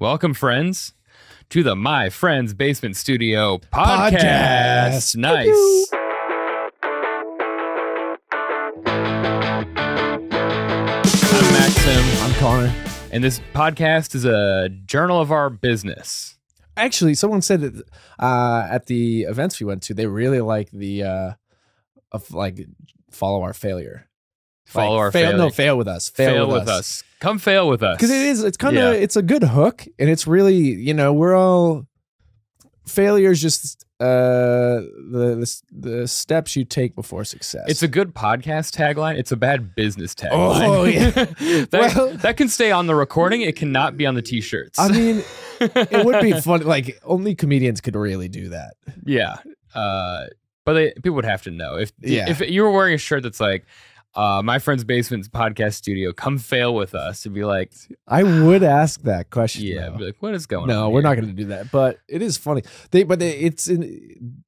Welcome, friends, to the My Friends Basement Studio podcast. Podcast. Nice. I'm Maxim, I'm Connor. and this podcast is a journal of our business. Actually, someone said that uh, at the events we went to, they really like the uh, of like follow our failure. Follow Like, our fail, failure. No, fail with us. Fail, Fail, with us. Come fail with us. Because it is. It's kind Yeah. of. It's a good hook, and it's really. You know, we're all. failures just uh, the, the the steps you take before success. It's a good podcast tagline. It's a bad business tagline. Oh, yeah. that, Well- that can stay on the recording. It cannot be on the t-shirts. I mean, it would be fun. Like only comedians could really do that. Yeah. Uh, but they, people would have to know if Yeah. if you were wearing a shirt that's like, uh, my friend's basement's podcast studio, come fail with us. To be like, I would ask that question. yeah, though. be like, what is going on? No, we're not going to do that. But it is funny. They, but they, it's in.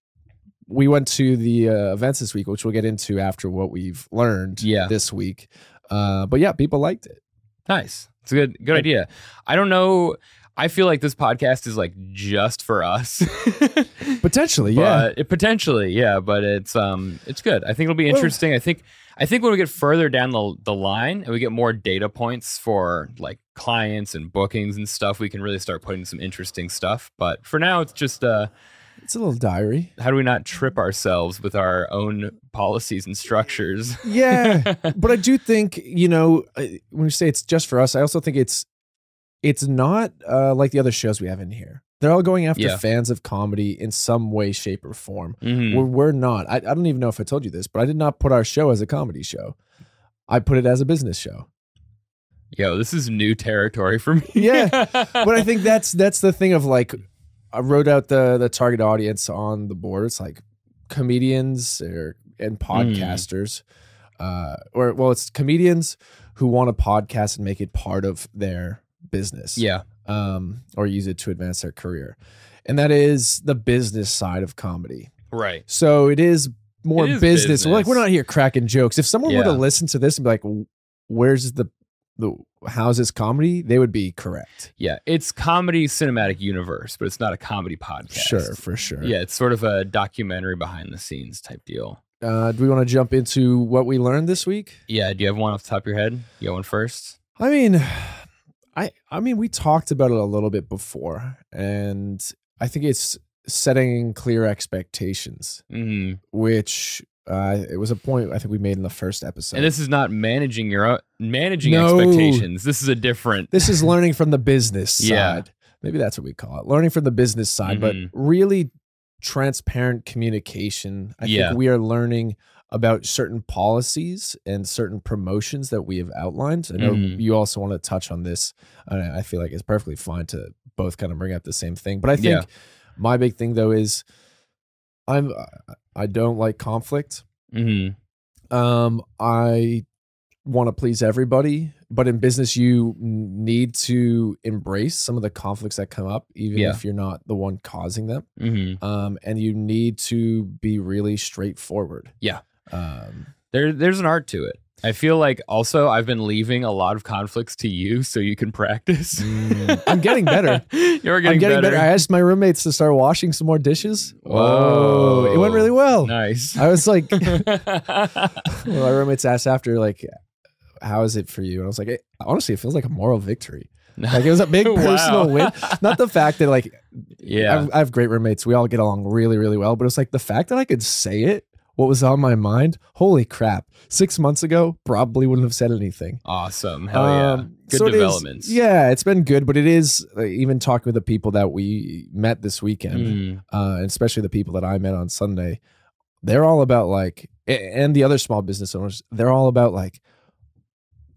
We went to the uh, events this week, which we'll get into after what we've learned. Yeah. this week. Uh, but yeah, people liked it. Nice. It's a good good idea. I don't know. I feel like this podcast is like just for us. Potentially, yeah. But it potentially, yeah, but it's um it's good. I think it'll be Well- interesting. I think I think when we get further down the the line and we get more data points for like clients and bookings and stuff, we can really start putting some interesting stuff. But for now it's just uh It's a little diary. how do we not trip ourselves with our own policies and structures? Yeah, but I do think you know uh, when we say it's just for us, I also think it's it's not uh, like the other shows we have in here. They're all going after Yeah. fans of comedy in some way, shape, or form. Mhm. We're, we're not. I, I don't even know if I told you this, but I did not put our show as a comedy show. I put it as a business show. Yo, this is new territory for me. Yeah, But I think that's that's the thing of like I wrote out the the target audience on the board. It's like comedians or and podcasters. Uh or well, it's comedians who want a podcast and make it part of their business. yeah. Um or use it to advance their career. And that is the business side of comedy. Right. So it is more It is business. We're like we're not here cracking jokes. If someone were to listen to this and be like, "Where's the the how's this comedy?" They would be correct. Yeah. It's comedy cinematic universe, but it's not a comedy podcast. Sure, for sure. Yeah, it's sort of a documentary behind the scenes type deal. Uh, do we want to jump into what we learned this week? Yeah, do you have one off the top of your head? You got one first? I mean, I I mean, we talked about it a little bit before, and I think it's setting clear expectations, Mm. which uh, it was a point I think we made in the first episode. And this is not managing your own, managing No. expectations. This is a different. this is learning from the business Yeah. side. Maybe that's what we call it. Learning from the business side, Mhm. but really transparent communication. I Yeah. think we are learning about certain policies and certain promotions that we have outlined. I know Mhm. you also want to touch on this. I I feel like it's perfectly fine to both kind of bring up the same thing. But I think Yeah. my big thing though is I'm I don't like conflict. Mhm. Um, I want to please everybody, but in business, you need to embrace some of the conflicts that come up, even Yeah. if you're not the one causing them. Mhm. Um, and you need to be really straightforward. Yeah. Um, There, there's an art to it. I feel like also I've been leaving a lot of conflicts to you so you can practice. Mm, I'm getting better. You're getting, I'm getting better. better. I asked my roommates to start washing some more dishes. Whoa. Oh, it went really well. Nice. I was like, well, my roommates asked after, like, how is it for you? And I was like, it, honestly, it feels like a moral victory. Like it was a big personal Wow. win. Not the fact that like yeah. I've, I have great roommates. We all get along really, really well. But it's like the fact that I could say it, what was on my mind. Holy crap! Six months ago, probably wouldn't have said anything. Awesome. Hell yeah. Um, Good so it is- developments. yeah, it's been good, but it is uh, even talking with the people that we met this weekend, Mm. uh, and especially the people that I met on Sunday. They're all about like, and the other small business owners. They're all about like.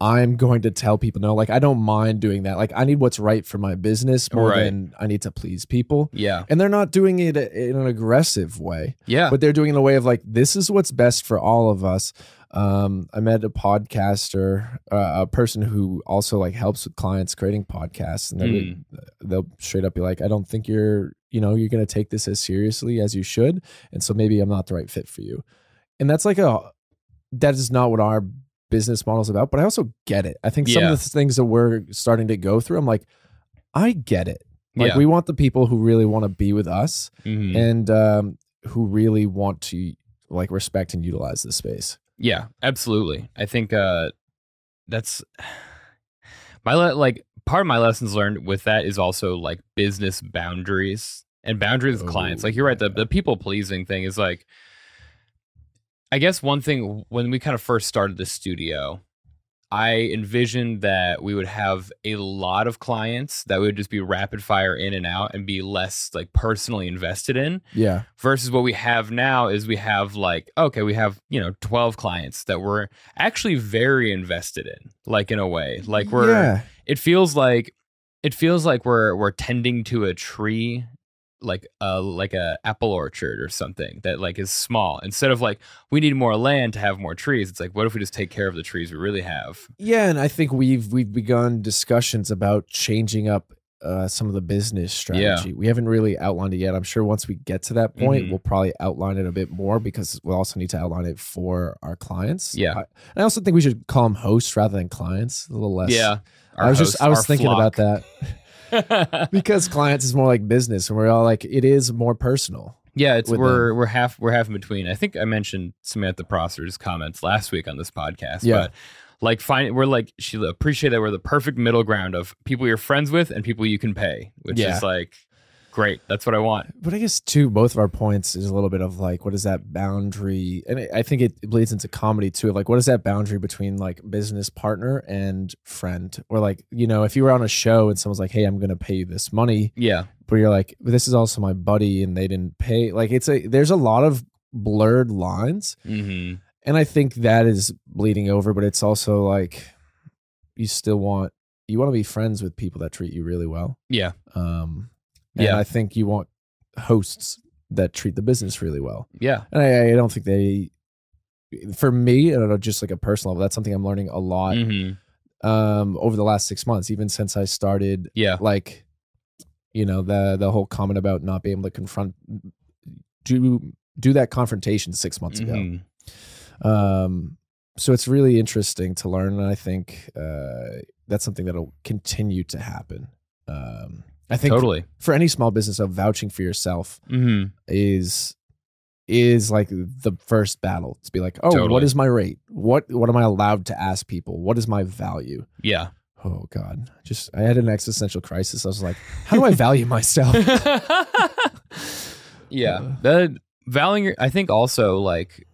I'm going to tell people no, like I don't mind doing that. Like I need what's right for my business more Right. than I need to please people. Yeah. and they're not doing it in an aggressive way Yeah. but they're doing it in a way of like this is what's best for all of us um, i met a podcaster uh, a person who also like helps with clients creating podcasts and they'll, they'll straight up be like i don't think you're you know you're going to take this as seriously as you should and so maybe i'm not the right fit for you and that's like a that is not what our business model is about but i also get it i think some Yeah. of the things that we're starting to go through i'm like I get it. Like yeah. we want the people who really want to be with us Mhm. and um, who really want to like respect and utilize the space. Yeah, absolutely. I think uh that's my le- like part of my lessons learned with that is also like business boundaries and boundaries with clients. Oh, Like you're right, the the people pleasing thing is like I guess one thing when we kind of first started the studio, I envisioned that we would have a lot of clients that would just be rapid fire in and out and be less like personally invested in Yeah. versus what we have now is we have like okay we have you know 12 clients that we're actually very invested in like in a way like we're yeah. it feels like it feels like we're we're tending to a tree like a like a apple orchard or something that like is small instead of like we need more land to have more trees it's like what if we just take care of the trees we really have Yeah, and I think we've we've begun discussions about changing up uh, some of the business strategy. We haven't really outlined it yet. I'm sure once we get to that point, Mhm. we'll probably outline it a bit more because we'll also need to outline it for our clients. Yeah. I, and I also think we should call them hosts rather than clients. A little less. yeah I was just I was thinking about that that because clients is more like business, and we're all like it is more personal. Yeah, it's we're we're half we're half in between. I think I mentioned Samantha Prosser's comments last week on this podcast. Yeah. But like find we're like she appreciate that we're the perfect middle ground of people you're friends with and people you can pay, which Yeah. is like great. That's what I want. But I guess too, both of our points is a little bit of like, what is that boundary? And I- think it bleeds into comedy too. Like, what is that boundary between like business partner and friend? Or like, you know, if you were on a show and someone's like, "Hey, I'm going to pay you this money," Yeah. but you're like, "But "This is also my buddy," and they didn't pay. Like, it's a there's a lot of blurred lines, hmm and I think that is bleeding over. But it's also like, you still want you want to be friends with people that treat you really well. Yeah. Um, and Yeah. I think you want hosts that treat the business really well. Yeah. And I, I don't think they, for me, I don't know, just like a personal level, that's something I'm learning a lot hmm um, over the last six months, even since I started, Yeah. like, you know, the the whole comment about not being able to confront, do do that confrontation six months ago. Mhm. Um, so it's really interesting to learn, and I think uh, that's something that'll continue to happen. Um, I think Totally. for any small business of vouching for yourself hmm is is like the first battle to be like oh Totally. what is my rate what what am i allowed to ask people what is my value Yeah. oh god just i had an existential crisis i was like how do i value myself yeah. Uh. The valuing I think also like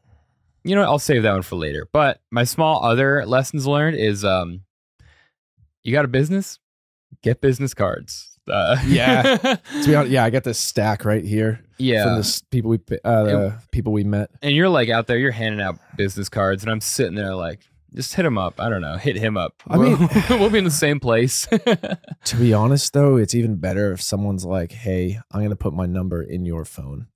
you know, I'll save that one for later. But my small other lessons learned is um you got a business? Get business cards. Uh, Yeah. to be honest yeah i got this stack right here yeah. from the people we uh, the people we met and you're like out there, you're handing out business cards, and I'm sitting there like, just hit him up. I don't know, hit him up. I We'll- mean- we'll be in the same place. to be honest though it's even better if someone's like hey i'm gonna put my number in your phone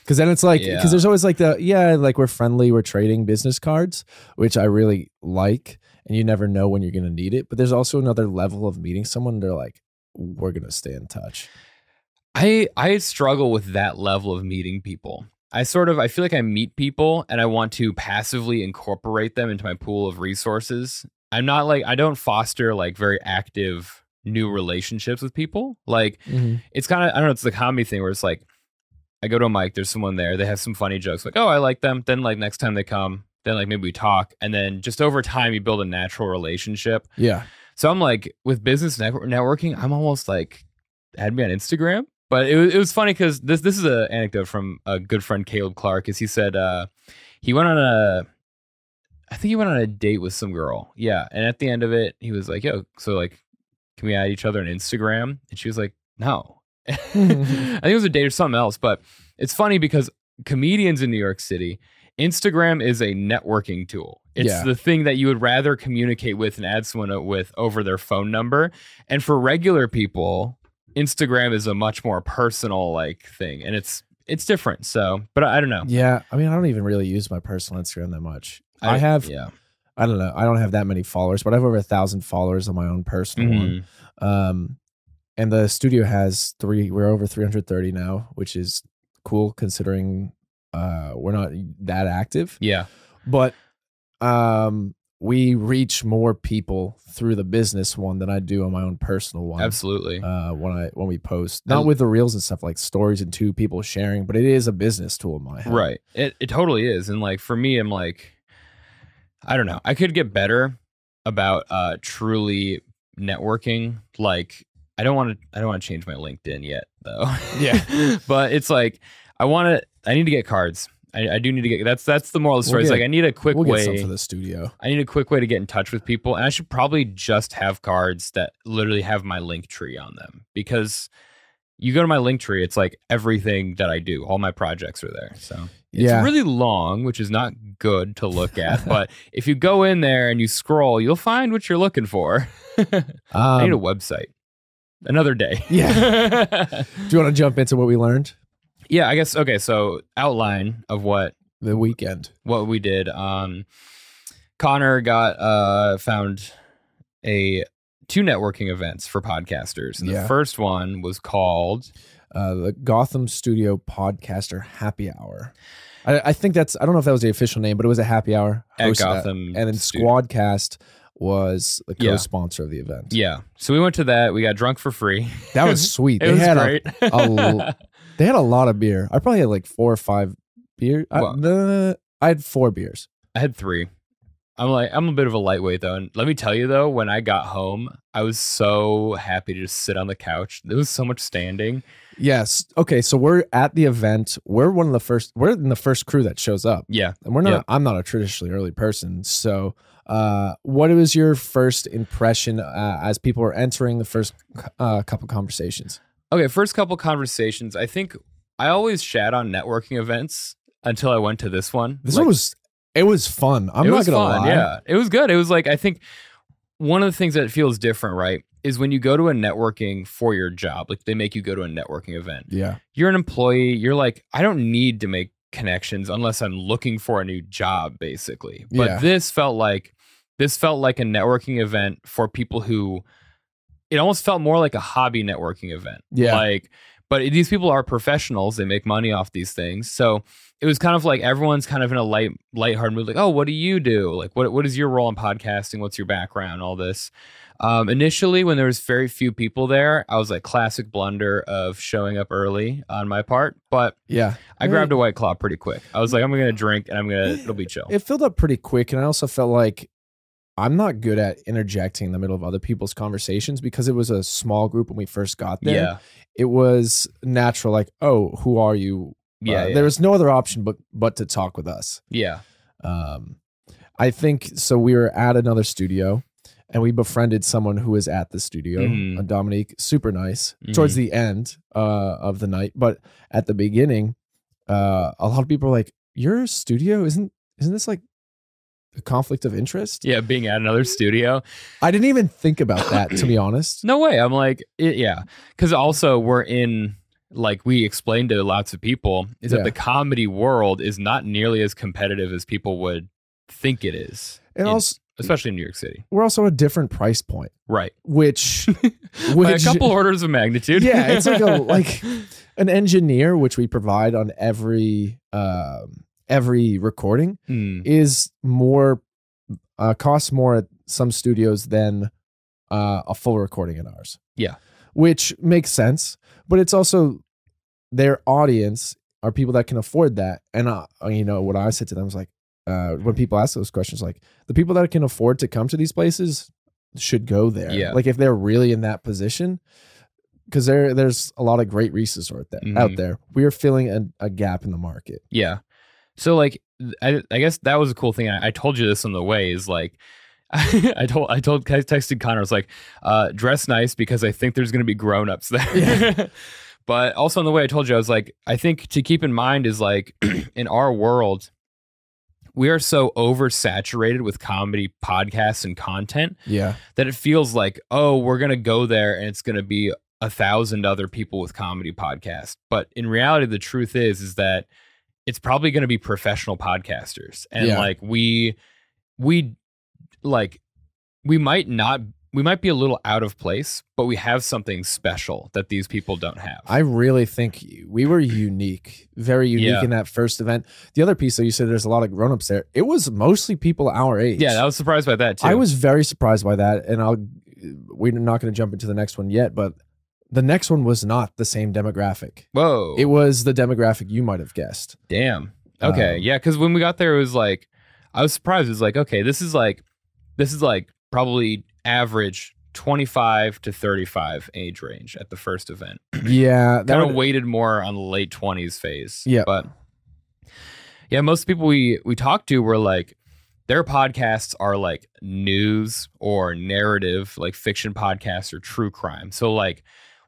because then it's like because Yeah. there's always like the yeah like we're friendly we're trading business cards which i really like and you never know when you're gonna need it but there's also another level of meeting someone they're like we're gonna stay in touch I I struggle with that level of meeting people. I sort of I feel like I meet people and I want to passively incorporate them into my pool of resources. I'm not like I don't foster like very active new relationships with people. Like mm-hmm. it's kind of I don't know. It's the comedy thing where it's like I go to a mic, there's someone there, they have some funny jokes, like oh I like them. Then like next time they come, then like maybe we talk, and then just over time you build a natural relationship. yeah So I'm like with business network- networking, I'm almost like add me on Instagram. But it was, it was funny because this this is an anecdote from a good friend Caleb Clark. Is he said uh, he went on a I think he went on a date with some girl. Yeah, and at the end of it, he was like, "Yo, so like, can we add each other on Instagram?" And she was like, "No." I think it was a date or something else. But it's funny because comedians in New York City, Instagram is a networking tool. It's Yeah. the thing that you would rather communicate with and add someone with over their phone number. And for regular people, Instagram is a much more personal like thing, and it's it's different. So, but I, I don't know. yeah i mean i don't even really use my personal instagram that much i, have yeah. i don't know i don't have that many followers but i have over a thousand followers on my own personal one Mhm. Um, and the studio has three. We're over 330 now, which is cool considering uh we're not that active. Yeah. But um, we reach more people through the business one than I do on my own personal one. Absolutely. Uh, when I when we post, not with the reels and stuff like stories and two people sharing, but it is a business tool in my head. Right. It it totally is. And like for me, I'm like, I don't know. I could get better about uh truly networking. Like I don't want to I don't want to change my LinkedIn yet though. Yeah. but it's like I want to I need to get cards. I, I, do need to get that's that's the moral of the story. We'll it's like I need a quick We'll get way some for the studio. I need a quick way to get in touch with people, and I should probably just have cards that literally have my link tree on them because you go to my link tree, it's like everything that I do, all my projects are there. So it's Yeah. really long, which is not good to look at. but if you go in there and you scroll, you'll find what you're looking for. I need a Um, website. Another day. Yeah. do you want to jump into what we learned yeah, I guess okay, so outline of what the weekend? what we did. Um, Connor got uh found a two networking events for podcasters, and Yeah. the first one was called Uh, the Gotham Studio Podcaster Happy Hour. I, I think that's I don't know if that was the official name, but it was a happy hour at Gotham, and then Studio. Squadcast was the co-sponsor of the event. Yeah, so we went to that. We got drunk for free. That was sweet. it they was had great. a, a they had a lot of beer. I probably had like four or five beer. I, Well- uh, I had four beers. I had three. I'm like I'm a bit of a lightweight though, and let me tell you though, when I got home, I was so happy to just sit on the couch. There was so much standing. Yes. Okay. So we're at the event. We're one of the first. We're in the first crew that shows up, Yeah, and we're not. Yeah. I'm not a traditionally early person. So, uh, what was your first impression uh, as people were entering the first uh, couple conversations? Okay, first couple conversations. I think I always shat on networking events until I went to this one. This Like, one was. It was fun. I'm not gonna fun. lie. Yeah, it was good. It was like I think one of the things that feels different, right, is when you go to a networking for your job. Like they make you go to a networking event. Yeah. You're an employee. You're like, I don't need to make connections unless I'm looking for a new job, basically. But Yeah. this felt like this felt like a networking event for people who. It almost felt more like a hobby networking event. Yeah. Like, but these people are professionals. They make money off these things. So it was kind of like everyone's kind of in a light, lighthearted mood. Like, oh, what do you do? Like, what what is your role in podcasting? What's your background? All this. Um, initially, when there was very few people there, I was like classic blunder of showing up early on my part. But Yeah. I grabbed a white claw pretty quick. I was like, I'm gonna drink and I'm gonna it'll be chill. It filled up pretty quick, and I also felt like I'm not good at interjecting in the middle of other people's conversations because it was a small group when we first got there. yeah, It was natural, like, oh, who are you? yeah, Uh, yeah. There was no other option but but to talk with us. yeah. Um, I think so. We were at another studio, and we befriended someone who was at the studio, uh, Dominique. Super nice. Towards the end uh, of the night, but at the beginning, uh, a lot of people were like, "Your studio isn't isn't this like a conflict of interest?" Yeah, being at another studio. I didn't even think about that to be honest. No way. I'm like, it, yeah. Because also we're in, like we explained to lots of people, is Yeah. that the comedy world is not nearly as competitive as people would think it is, And in- also, especially in New York City. we're also a different price point, Right. which By a couple orders of magnitude. yeah, it's like a like an engineer, which we provide on every um, every recording, Hmm. is more uh, costs more at some studios than uh, a full recording in ours. Yeah. which makes sense, but it's also their audience are people that can afford that, and uh, you know what I said to them was like, uh, when people ask those questions, like the people that can afford to come to these places should go there. Yeah. like if they're really in that position. Because there, there's a lot of great resources there, out Mhm. there. We are filling a, a gap in the market. Yeah. So like I, I guess that was a cool thing. I, I told you this on the way is like I told I told I texted Connor I was like uh dress nice because I think there's going to be grown-ups there. Yeah. but also on the way I told you I was like I think to keep in mind is like in our world we are so oversaturated with comedy podcasts and content Yeah, that it feels like oh we're going to go there and it's going to be a thousand other people with comedy podcasts but in reality the truth is is that it's probably going to be professional podcasters and Yeah. like we we like we might not we might be a little out of place, but we have something special that these people don't have. I really think we were unique, very unique Yeah. in that first event. The other piece that you said there's a lot of grown-ups there. It was mostly people our age. yeah, I was surprised by that too. I was very surprised by that, and I'll. We're not going to jump into the next one yet, but the next one was not the same demographic. Whoa. It was the demographic you might have guessed. Damn. Okay. Um, yeah, because when we got there, it was like I was surprised. It was like, okay, this is like this is like probably average twenty five to thirty five age range at the first event. Yeah, that Kind of weighted more on the late twenties phase. Yeah. But yeah, most people we we talked to were like their podcasts are like news or narrative, like fiction podcasts or true crime. So like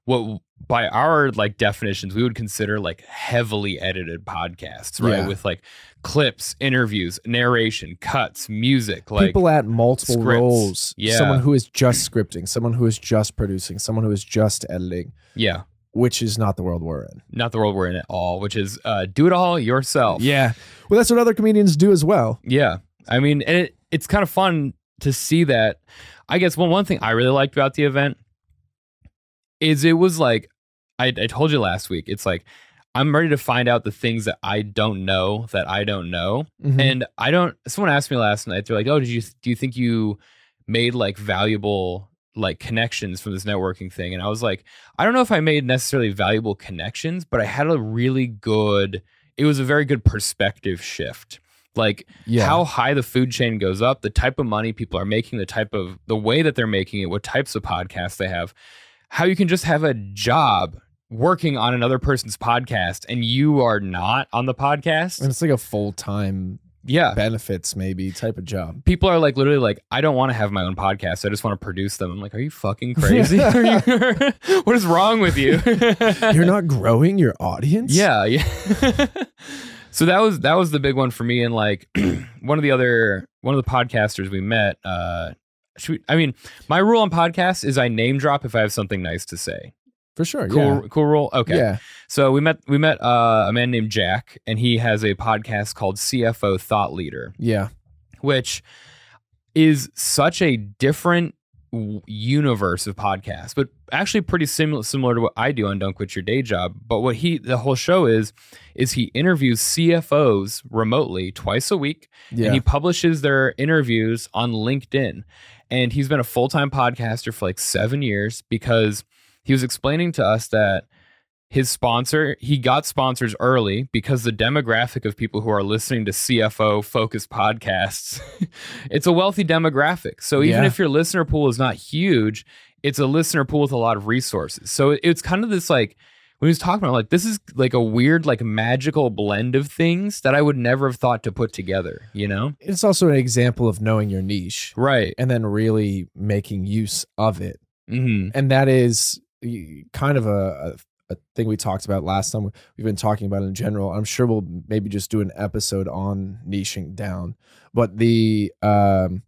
what by our like definitions we would consider like heavily edited podcasts, right? Yeah. With like clips, interviews, narration, cuts, music, like people at multiple scripts. roles. Yeah. Someone who is just scripting, someone who is just producing, someone who is just editing, yeah, which is not the world we're in. not the world we're in at all, which is uh do it all yourself. Yeah. Well, that's what other comedians do as well. Yeah. I mean, and it, it's kind of fun to see that. I guess one one thing I really liked about the event is it was like I, I told you last week. It's like I'm ready to find out the things that I don't know that I don't know, Mhm. and I don't. Someone asked me last night. They're like, "Oh, did you do you think you made like valuable like connections from this networking thing?" And I was like, I don't know if I made necessarily valuable connections, but I had a really good. It was a very good perspective shift. Like yeah. how high the food chain goes up, the type of money people are making, the type of the way that they're making it, what types of podcasts they have, how you can just have a job working on another person's podcast and you are not on the podcast. and it's like a full time Yeah. benefits maybe type of job. People are like literally like, I don't want to have my own podcast. I just want to produce them. I'm like, are you fucking crazy? You- what is wrong with you? You're not growing your audience. Yeah, yeah. so that was that was the big one for me. And like one of the other one of the podcasters we met, uh we, I mean, my rule on podcasts is I name drop if I have something nice to say. for sure. Cool, cool rule. Okay. Yeah. So we met we met uh, a man named Jack, and he has a podcast called CFO Thought Leader, Yeah. which is such a different universe of podcasts, but actually pretty similar similar to what I do on Don't Quit Your Day Job. But what he the whole show is is he interviews CFOs remotely twice a week, Yeah. and he publishes their interviews on LinkedIn. And he's been a full time podcaster for like seven years because he was explaining to us that his sponsor, he got sponsors early because the demographic of people who are listening to CFO focused podcasts, it's a wealthy demographic. So even Yeah. if your listener pool is not huge, it's a listener pool with a lot of resources. So it's kind of this like, when he was talking about like this is like a weird like magical blend of things that I would never have thought to put together, you know? it's also an example of knowing your niche Right. and then really making use of it. hmm And that is kind of a, a, a thing we talked about last time. We've been talking about in general. I'm sure we'll maybe just do an episode on niching down. But the, um,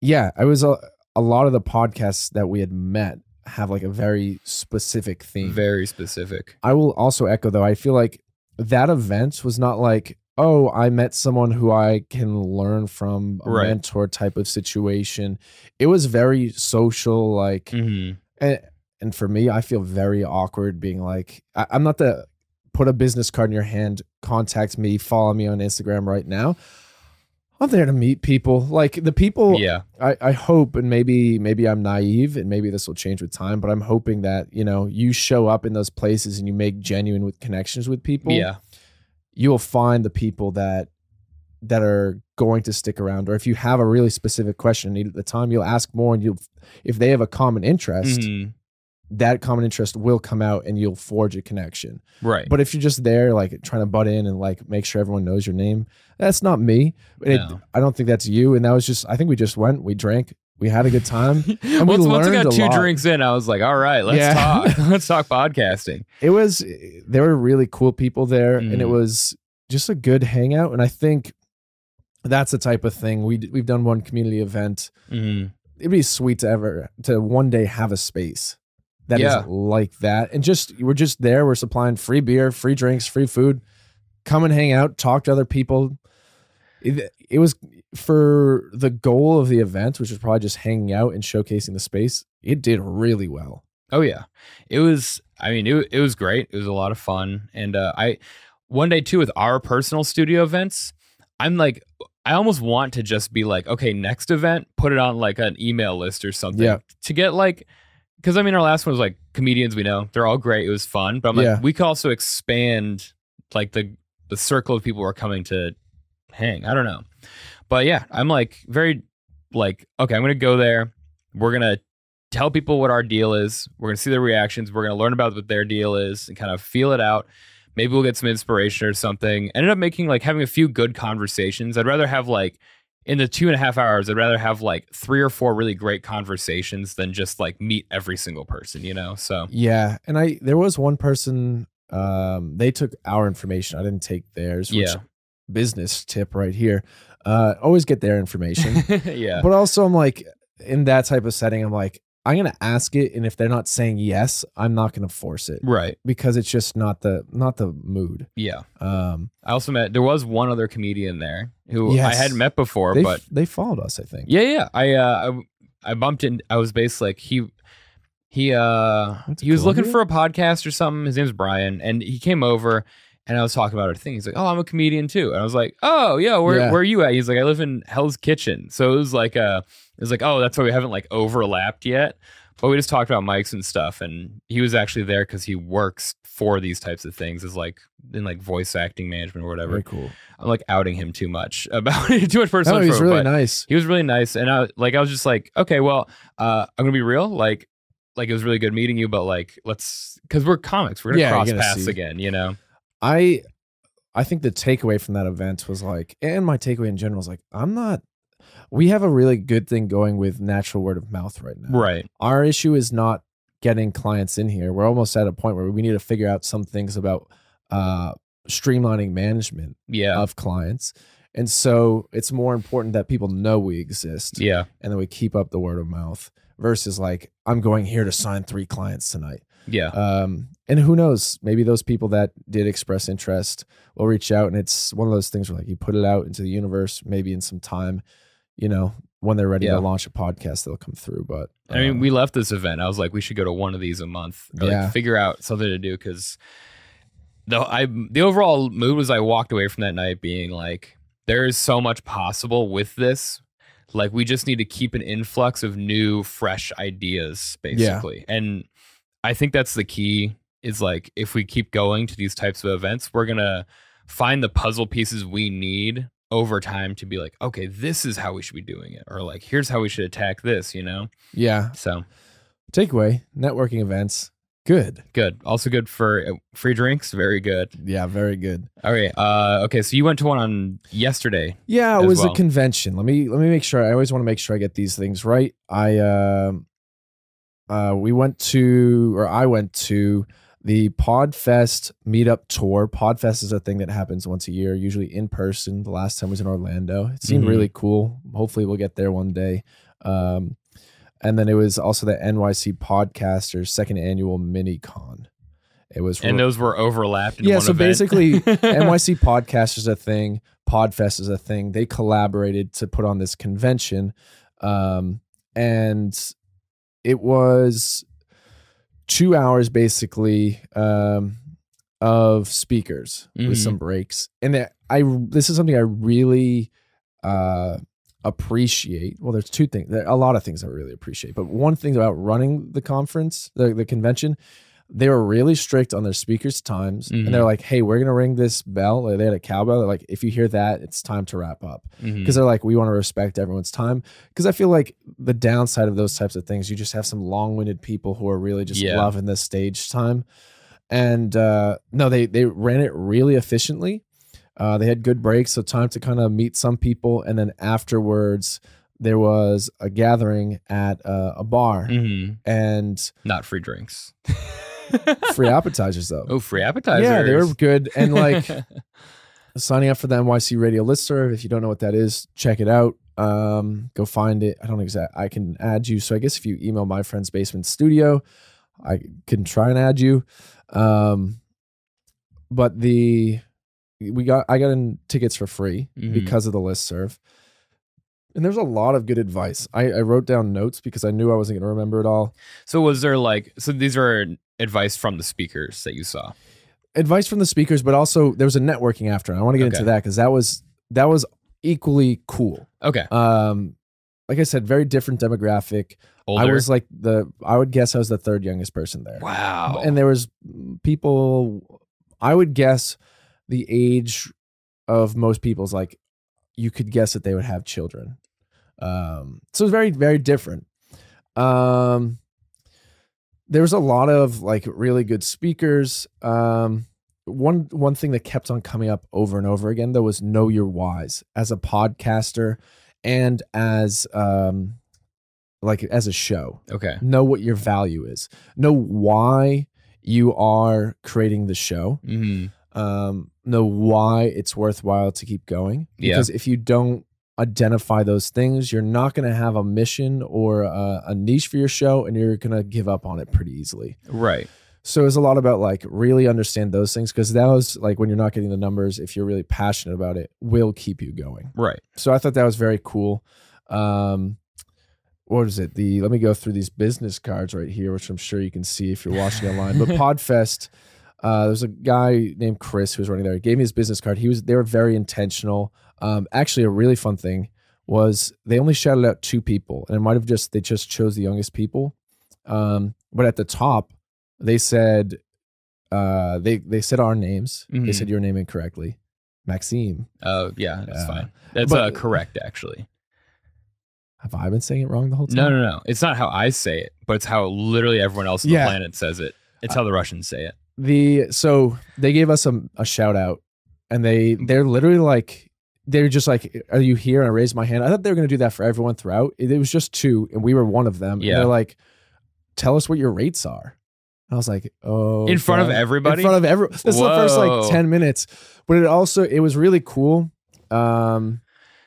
yeah, I was a, a lot of the podcasts that we had met have like a very specific theme. Very specific. I will also echo though, I feel like that event was not like, oh, I met someone who I can learn from, a Right. mentor type of situation. It was very social, like, hmm and, and for me, I feel very awkward being like, I, I'm not the put a business card in your hand, contact me, follow me on Instagram right now. I'm there to meet people. Like the people Yeah. I, I hope, and maybe maybe I'm naive, and maybe this will change with time. But I'm hoping that you know you show up in those places and you make genuine with connections with people. Yeah. you will find the people that that are going to stick around. Or if you have a really specific question and need at the time, you'll ask more, and you'll if they have a common interest, Mhm. That common interest will come out, and you'll forge a connection. Right. But if you're just there, like trying to butt in and like make sure everyone knows your name, that's not me. It, No. I don't think that's you. And that was just, I think we just went, we drank, we had a good time. And we once, once I got two lot. drinks in, I was like, all right, let's Yeah. talk. let's talk podcasting. It was, there were really cool people there, and it Mhm. was just a good hangout. And I think that's the type of thing we we've done one community event. hmm It'd be sweet to ever to one day have a space that is Yeah. like that, and just we're just there. We're supplying free beer, free drinks, free food. Come and hang out, talk to other people. it, it was for the goal of the event, which was probably just hanging out and showcasing the space. It did really well. Oh yeah, it was. I mean, it it was great. It was a lot of fun, and uh, I one day too with our personal studio events. I'm like, I almost want to just be like, okay, next event, put it on like an email list or something Yeah. to get like, because I mean, our last one was like comedians we know. They're all great. It was fun, but I'm like, Yeah. we could also expand like the the circle of people who are coming to hang. I don't know, but yeah, I'm like very like, okay, I'm gonna go there. We're gonna tell people what our deal is. We're gonna see their reactions. We're gonna learn about what their deal is and kind of feel it out. Maybe we'll get some inspiration or something. Ended up making like having a few good conversations. I'd rather have like in the two and a half hours, I'd rather have like three or four really great conversations than just like meet every single person, you know? So Yeah, and I there was one person. Um, they took our information. I didn't take theirs. Which Yeah. business tip right here. Uh, always get their information. yeah. But also, I'm like in that type of setting. I'm like, I'm gonna ask it, and if they're not saying yes, I'm not gonna force it Right. because it's just not the not the mood. Yeah. Um, I also met there was one other comedian there who Yes. I hadn't met before, they but they followed us, I think. Yeah, yeah. I uh I, I bumped in I was basically like he he uh to he was looking for a podcast or something. His name's Brian and he came over and I was talking about our thing. He's like, "Oh, I'm a comedian too." And I was like, "Oh, yeah, where Yeah. where are you at?" He's like, "I live in Hell's Kitchen." So it was like uh it was like, "Oh, that's why we haven't like overlapped yet." But we just talked about mics and stuff and he was actually there cuz he works for these types of things is like in like voice acting management or whatever. Very cool. I'm like outing him too much about too much personal No, he's really nice. he was really nice and i like i was just like okay well uh i'm gonna be real like like it was really good meeting you but like let's because we're comics we're gonna Yeah, cross paths see. again you know I I think the takeaway from that event was like, and my takeaway in general is like, I'm not. We have a really good thing going with natural word of mouth right now. right Our issue is not getting clients in here. We're almost at a point where we need to figure out some things about uh, streamlining management yeah of clients. And so it's more important that people know we exist yeah and then we keep up the word of mouth versus like, I'm going here to sign three clients tonight. yeah Um, and who knows? Maybe those people that did express interest will reach out, and it's one of those things where like you put it out into the universe. Maybe in some time, you know, when they're ready Yeah. to launch a podcast, they'll come through. But i mean um, we left this event i was like we should go to one of these a month or, like, Yeah. figure out something to do because the i the overall mood was i walked away from that night being like there is so much possible with this like we just need to keep an influx of new fresh ideas basically and i think that's the key is like if we keep going to these types of events we're gonna find the puzzle pieces we need over time to be like okay this is how we should be doing it or like here's how we should attack this you know yeah, so takeaway networking events, good. good also good for uh, free drinks very good Yeah, very good. all right uh okay so you went to one on yesterday Yeah, it was well. a convention. Let me let me make sure. I always want to make sure I get these things right. I um uh we went to or I went to the Podfest meetup tour. Podfest is a thing that happens once a year, usually in person. The last time was in Orlando. It seemed Mhm. really cool. Hopefully we'll get there one day. Um and then it was also the NYC Podcasters second annual mini con. It was and those were overlapped in Yeah, so event. basically, NYC Podcast is a thing. Podfest is a thing. They collaborated to put on this convention, um, and it was two hours basically um, of speakers Mhm. with some breaks. And that I this is something I really uh, appreciate. Well, there's two things. There a lot of things I really appreciate, but one thing about running the conference, the the convention, they were really strict on their speakers' times, Mhm. and they're like, "Hey, we're gonna ring this bell." Like, they had a cowbell. They're like, "If you hear that, it's time to wrap up." Because they're like, "We want to respect everyone's time." Because I feel like the downside of those types of things, you just have some long-winded people who are really just Yeah. loving the stage time. And uh, no, they they ran it really efficiently. Uh, they had good breaks, so time to kind of meet some people, and then afterwards there was a gathering at uh, a bar Mhm. and not free drinks free appetizers though. oh free appetizers yeah, they were good. And like signing up for the NYC Radio Listserv, if you don't know what that is, check it out. Um, go find it. I don't exact. I can add you. So I guess if you email my friend's basement studio, I can try and add you. Um, but the we got I got in tickets for free Mhm. because of the listserv. And there's a lot of good advice. I, I wrote down notes because I knew I wasn't going to remember it all. So was there like so these are advice from the speakers that you saw? Advice from the speakers, but also there was a networking after. I want to get Okay. into that because that was that was equally cool. Okay. Um, like I said, very different demographic. Older. I was like the I would guess I was the third youngest person there. wow. and there was people i would guess the age of most people's like you could guess that they would have children um so it's very very different um there was a lot of like really good speakers. Um one one thing that kept on coming up over and over again though was know your whys. As a podcaster and as um like as a show. Okay. know what your value is. Know why you are creating the show. Hmm um know why it's worthwhile to keep going. Yeah. because if you don't identify those things you're not going to have a mission or a, a niche for your show and you're going to give up on it pretty easily Right. so it's a lot about like really understand those things because that was like when you're not getting the numbers if you're really passionate about it will keep you going Right. so I thought that was very cool. Um, what is it? The let me go through these business cards right here, which I'm sure you can see if you're watching online. But Podfest, uh, there's a guy named Chris who was running there. He gave me his business card. He was they were very intentional. Um, actually, a really fun thing was they only shouted out two people, and it might have just they just chose the youngest people. Um, but at the top, they said uh, they they said our names. They Mhm. said your name incorrectly, Maxime. Oh yeah, that's Yeah. fine. That's But- uh, correct actually. Have I been saying it wrong the whole time? No, no, no. It's not how I say it, but it's how literally everyone else on Yeah. the planet says it. It's how the Russians say it. the so they gave us a, a shout out and they they're literally like they're just like are you here and i raised my hand i thought they were going to do that for everyone throughout it, it was just two and we were one of them Yeah. and they're like tell us what your rates are and i was like oh In front of everybody? in front of everyone this is the first like 10 minutes but it also it was really cool um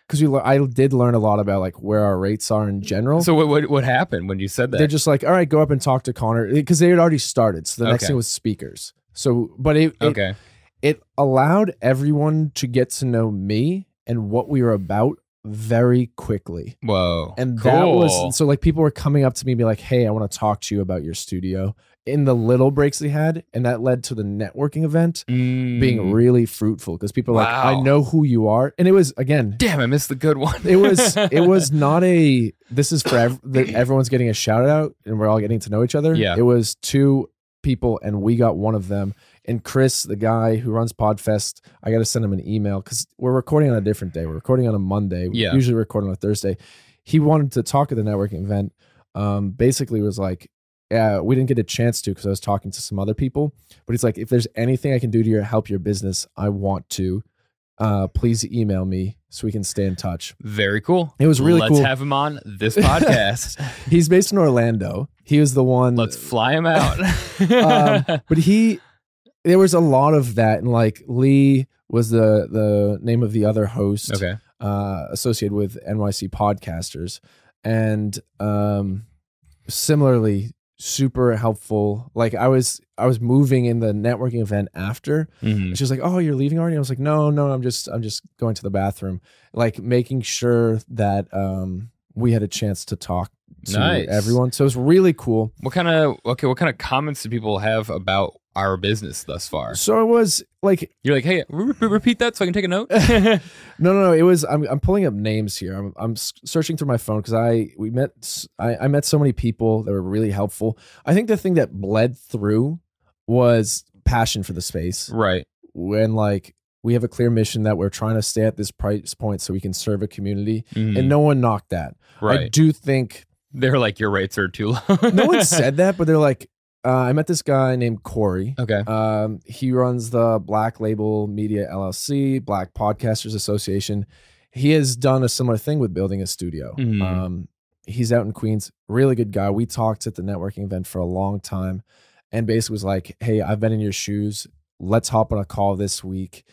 because we i did learn a lot about like where our rates are in general So what, what what happened when you said that? they're just like, all right, go up and talk to Connor because they had already started. So the next thing was speakers. So, but it, it okay. it allowed everyone to get to know me and what we were about very quickly. Whoa. And cool. that was so like people were coming up to me and be like, "Hey, I want to talk to you about your studio." In the little breaks we had, and that led to the networking event being Mm. really fruitful because people are like, "I know who you are," and it was again, Damn, I missed the good one. it was it was not a this is for ev- that everyone's getting a shout out and we're all getting to know each other Yeah. it was two people and we got one of them and chris the guy who runs podfest i got to send him an email because we're recording on a different day we're recording on a monday we Yeah. usually record on a thursday he wanted to talk at the networking event um basically was like yeah, we didn't get a chance to because I was talking to some other people. But he's like, if there's anything I can do to your, help your business, I want to. Uh, please email me so we can stay in touch. Very cool. It was really Let's cool. have him on this podcast. He's based in Orlando. He was the one. Let's fly him out. um, but he, there was a lot of that, and like Lee was the the name of the other host okay. uh, associated with NYC podcasters, and um, similarly super helpful. Like I was I was moving in the networking event after, Mhm. she was like, "Oh, you're leaving already?" I was like, "No, no, I'm just I'm just going to the bathroom." Like making sure that um, we had a chance to talk to Nice. everyone. So it was really cool. What kind of okay? What kind of comments do people have about our business thus far? So it was like You're like, hey, re- re- repeat that so I can take a note. no, no, no. It was. I'm, I'm pulling up names here. I'm, I'm searching through my phone because I we met. s- I, I met so many people that were really helpful. I think the thing that bled through was passion for the space. right. When like we have a clear mission that we're trying to stay at this price point so we can serve a community, Mhm. and no one knocked that. I do think They're like your rates are too low. no one said that, but they're like. Uh, I met this guy named Corey. Okay. Um, he runs the Black Label Media LLC, Black Podcasters Association. He has done a similar thing with building a studio. Mhm. Um, he's out in Queens, really good guy. We talked at the networking event for a long time, and basically was like, "Hey, I've been in your shoes. Let's hop on a call this week,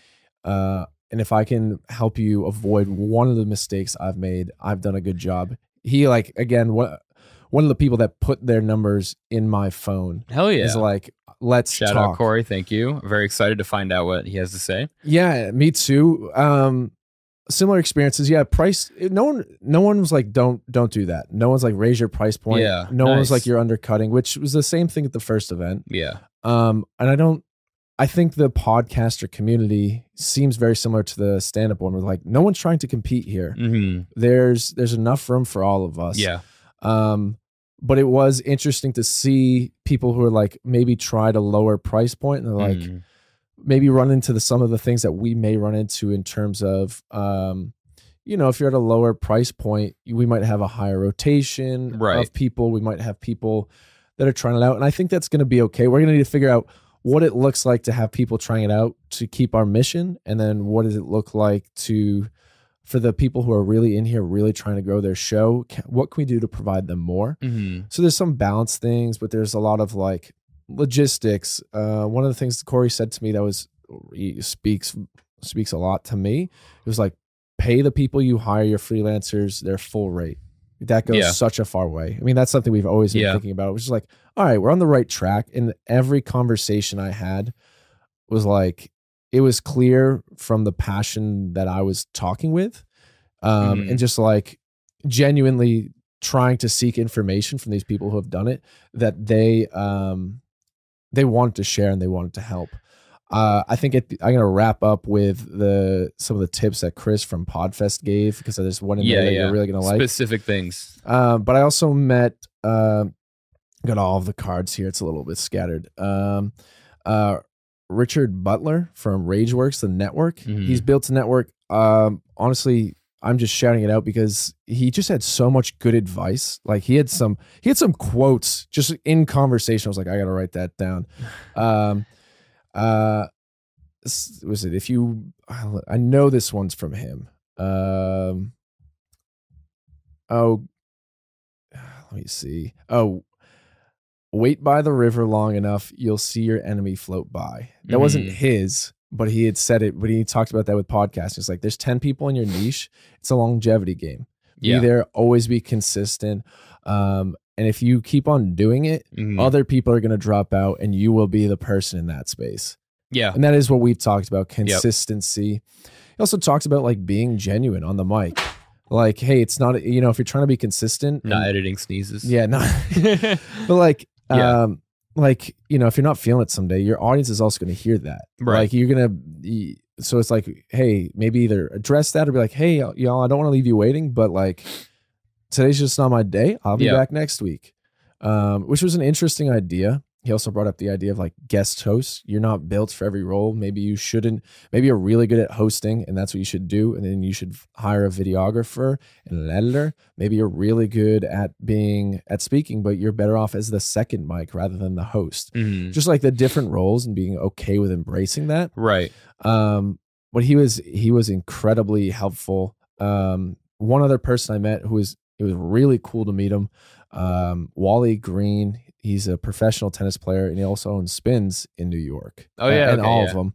uh, and if I can help you avoid one of the mistakes I've made, I've done a good job." He like again what one of the people that put their numbers in my phone Hell yeah. is like, let's Shout talk. out Corey. Thank you. Very excited to find out what he has to say. Yeah, me too. Um, similar experiences. Yeah, price. No one, no one was like, don't, don't do that. No one's like, raise your price point. Yeah, No one was like, you're undercutting, which was the same thing at the first event. Yeah. Um, and I don't. I think the podcaster community seems very similar to the stand-up one. We're like, no one's trying to compete here. hmm There's there's enough room for all of us. Yeah. Um, but it was interesting to see people who are like maybe tried a lower price point and they're like Mhm. maybe run into the some of the things that we may run into in terms of um, you know, if you're at a lower price point, we might have a higher rotation Right. of people. We might have people that are trying it out. And I think that's gonna be okay. We're gonna need to figure out what it looks like to have people trying it out to keep our mission and then what does it look like to for the people who are really in here really trying to grow their show ca- what can we do to provide them more Mhm. so there's some balance things but there's a lot of like logistics uh, one of the things corey said to me that was he speaks speaks a lot to me it was like pay the people you hire your freelancers their full rate that goes Yeah. such a far way i mean that's something we've always been Yeah. thinking about which is like all right we're on the right track and every conversation i had was like it was clear from the passion that i was talking with um, Mhm. and just like genuinely trying to seek information from these people who have done it that they um they wanted to share and they wanted to help uh, I think it, I'm gonna wrap up with the some of the tips that Chris from Podfest gave because there's one in Yeah, there that yeah. you're really gonna like. Specific things. Um, but I also met um got all of the cards here. It's a little bit scattered. Um, uh, Richard Butler from RageWorks, the network. Mhm. He's built a network. Um, honestly, I'm just shouting it out because he just had so much good advice. Like he had some he had some quotes just in conversation. I was like, I gotta write that down. Um, uh, was it if you? I know this one's from him. Um, oh, let me see. Oh, wait by the river long enough, you'll see your enemy float by. That wasn't Mhm. his, but he had said it. But he talked about that with podcasts. It's like there's ten people in your niche. It's a longevity game. Yeah. Be there, always be consistent. Um, and if you keep on doing it, Mhm. other people are going to drop out, and you will be the person in that space. yeah. And that is what we've talked about consistency. He also talks about like being genuine on the mic. Like, hey, it's not, you know, if you're trying to be consistent, Not and- editing sneezes. yeah, not, but like, Yeah. um, like, you know, if you're not feeling it someday, your audience is also going to hear that. Right. Like, you're going to, so it's like, hey, maybe either address that or be like, hey, y'all, I don't want to leave you waiting, but like, today's just not my day. I'll be Yeah. back next week. Um, which was an interesting idea. He also brought up the idea of like guest hosts. You're not built for every role. Maybe you shouldn't. Maybe you're really good at hosting, and that's what you should do. And then you should hire a videographer and an editor. Maybe you're really good at being at speaking, but you're better off as the second mic rather than the host. Mhm. Just like the different roles and being okay with embracing that Right. um but he was he was incredibly helpful um one other person i met who was it was really cool to meet him um wally green he's a professional tennis player and he also owns spins in new york Oh, yeah, and okay, all yeah. of them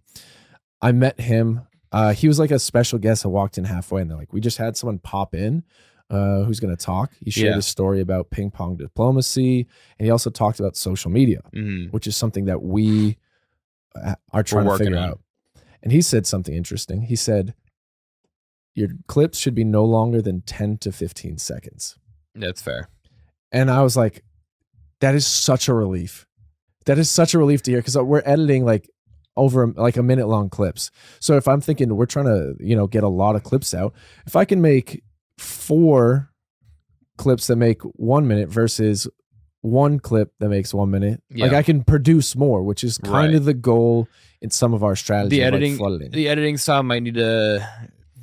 i met him uh he was like a special guest i walked in halfway and they're like we just had someone pop in uh, who's going to talk? He shared Yeah. a story about ping pong diplomacy, and he also talked about social media Mhm. which is something that we uh, are trying to figure out. And he said something interesting. He said, Your clips should be no longer than 10 to 15 seconds. That's fair. And I was like, That is such a relief. That is such a relief to hear because uh, we're editing like over like a minute long clips. So if I'm thinking we're trying to, you know, get a lot of clips out, if I can make four clips that make one minute versus one clip that makes one minute, like I can produce more, which is kind Right. of the goal in some of our strategies. The editing, flooding. the editing style might need to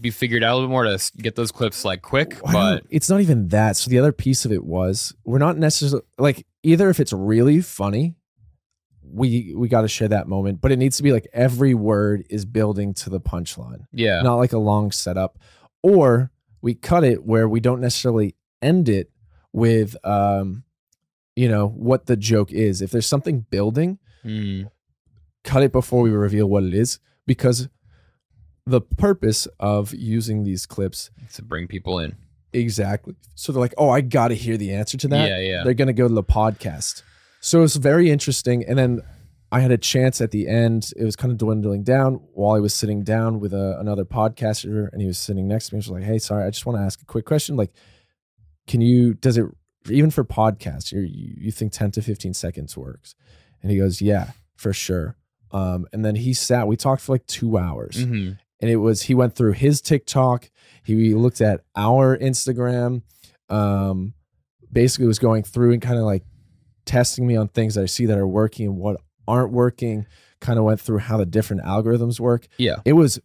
be figured out a little more to get those clips like quick. But it's not even that. So the other piece of it was we're not necessarily like either if it's really funny, we we got to share that moment, but it needs to be like every word is building to the punchline, yeah, not like a long setup, or we cut it where we don't necessarily end it with um, you know what the joke is. If there's something building, Mm. cut it before we reveal what it is because the purpose of using these clips to bring people in. Exactly. So they're like, oh, I got to hear the answer to that. Yeah, yeah. They're going to go to the podcast. So it's very interesting. And then I had a chance at the end. It was kind of dwindling down while I was sitting down with a, another podcaster and he was sitting next to me. He was like, hey, sorry, I just want to ask a quick question. Like, can you, does it, even for podcasts, you you think 10 to 15 seconds works? And he goes, yeah, for sure. Um, and then he sat, we talked for like two hours Mhm. And it was he went through his TikTok, he looked at our Instagram, um, basically was going through and kind of like testing me on things that I see that are working and what aren't working. Kind of went through how the different algorithms work. Yeah. It was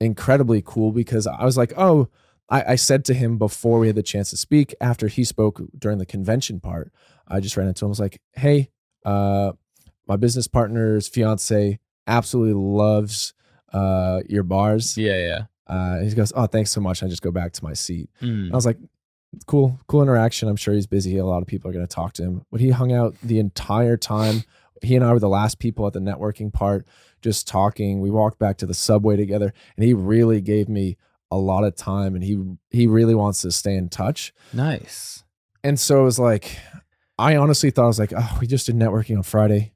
incredibly cool because I was like, oh, I, I said to him before we had the chance to speak, after he spoke during the convention part, I just ran into him. I was like, hey, uh, my business partner's fiance absolutely loves uh, your bars. Yeah, yeah. Uh, he goes, oh, thanks so much. I just go back to my seat. Mm. I was like, cool, cool interaction. I'm sure he's busy. A lot of people are going to talk to him. But he hung out the entire time. He and I were the last people at the networking part, just talking. We walked back to the subway together, and he really gave me a lot of time. And he he really wants to stay in touch. Nice. And so it was like, I honestly thought I was like, oh, we just did networking on Friday.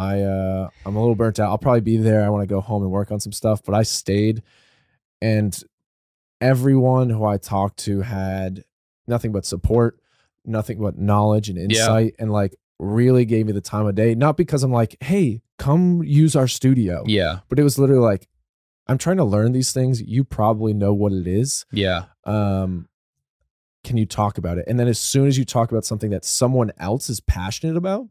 I uh, I'm a little burnt out. I'll probably be there. I want to go home and work on some stuff, but I stayed, and everyone who I talked to had nothing but support, nothing but knowledge and Yeah. insight, and like really gave me the time of day. Not because I'm like, hey, come use our studio, Yeah. but it was literally like, I'm trying to learn these things. You probably know what it is Yeah. um, can you talk about it? And then as soon as you talk about something that someone else is passionate about,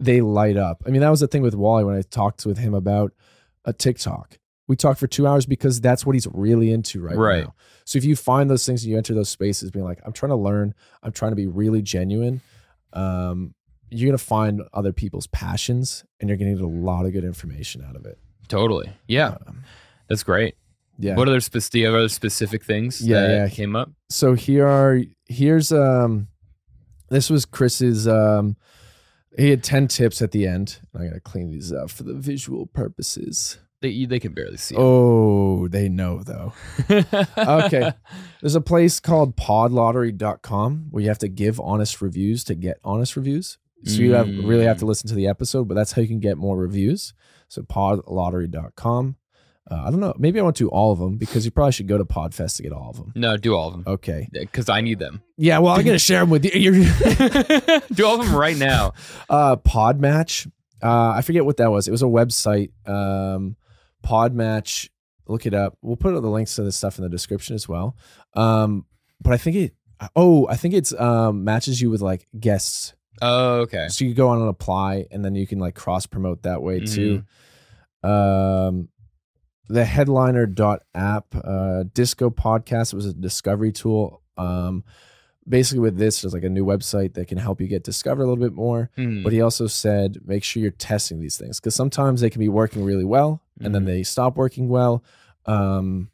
they light up. I mean, that was the thing with Wally when I talked with him about a TikTok. We talked for two hours because that's what he's really into right, Right. now. So if you find those things and you enter those spaces, being like, I'm trying to learn, I'm trying to be really genuine, um, you're gonna find other people's passions and you're gonna get a lot of good information out of it. Totally. Yeah. Um, That's great. yeah. What other specific, do you have other specific things Yeah, that yeah. came up? so here are here's um this was chris's um he had 10 tips at the end. I gotta clean these up for the visual purposes. They, they can barely see. oh they know though. Okay. there's a place called podlottery.com where you have to give honest reviews to get honest reviews. So you have really have to mm. listen to the episode but that's how you can get more reviews. So podlottery.com uh, i don't know. Maybe i want to do all of them because you probably should go to podfest to get all of them. No, do all of them. okay. Because I need them. yeah well i'm gonna share them with you do all of them right now. uh podmatch. Uh i forget what that was. It was a website. Um podmatch. Look it up. We'll put the links to this stuff in the description as well. Um but i think it oh i think it's um matches you with like guests. Oh, okay. so you go on and apply and then you can like cross promote that way too. Um the headliner dot app uh disco podcast was a discovery tool um basically with this there's like a new website that can help you get discovered a little bit more Hmm. but he also said make sure you're testing these things because sometimes they can be working really well and then Mhm. they stop working well um,